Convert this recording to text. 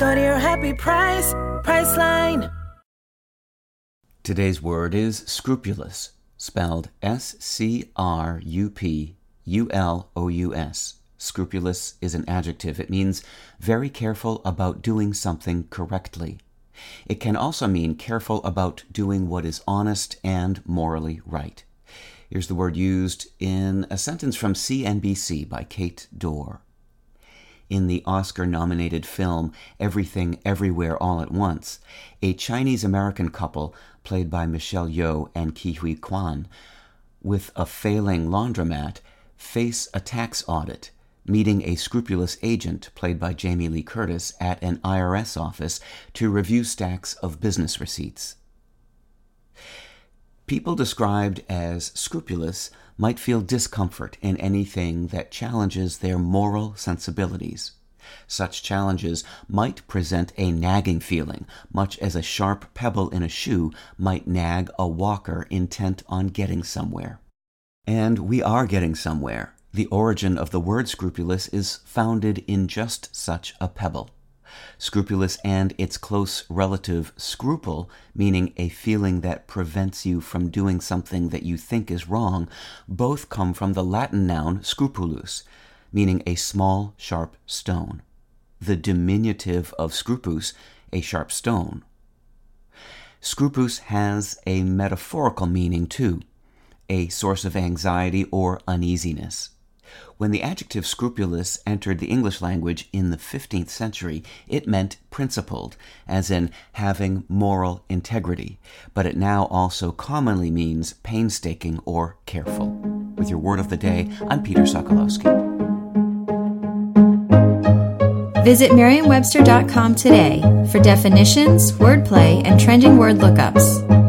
Go to your happy price, Priceline. Today's word is scrupulous, spelled S C R U P U L O U S. Scrupulous is an adjective. It means very careful about doing something correctly. It can also mean careful about doing what is honest and morally right. Here's the word used in a sentence from CNBC by Kate Dore. In the Oscar nominated film Everything Everywhere All at Once, a Chinese American couple, played by Michelle Yeoh and Ke Huy Quan, with a failing laundromat, face a tax audit, meeting a scrupulous agent, played by Jamie Lee Curtis, at an IRS office to review stacks of business receipts. People described as scrupulous might feel discomfort in anything that challenges their moral sensibilities. Such challenges might present a nagging feeling, much as a sharp pebble in a shoe might nag a walker intent on getting somewhere. And we are getting somewhere. The origin of the word scrupulous is founded in just such a pebble. Scrupulous and its close relative scruple, meaning a feeling that prevents you from doing something that you think is wrong, both come from the Latin noun scrupulus, meaning a small, sharp stone. The diminutive of scrupus, a sharp stone. Scrupus has a metaphorical meaning too, a source of anxiety or uneasiness. When the adjective scrupulous entered the English language in the 15th century, it meant principled, as in having moral integrity, but it now also commonly means painstaking or careful. With your word of the day, I'm Peter Sokolowski. Visit Merriam-Webster.com today for definitions, wordplay, and trending word lookups.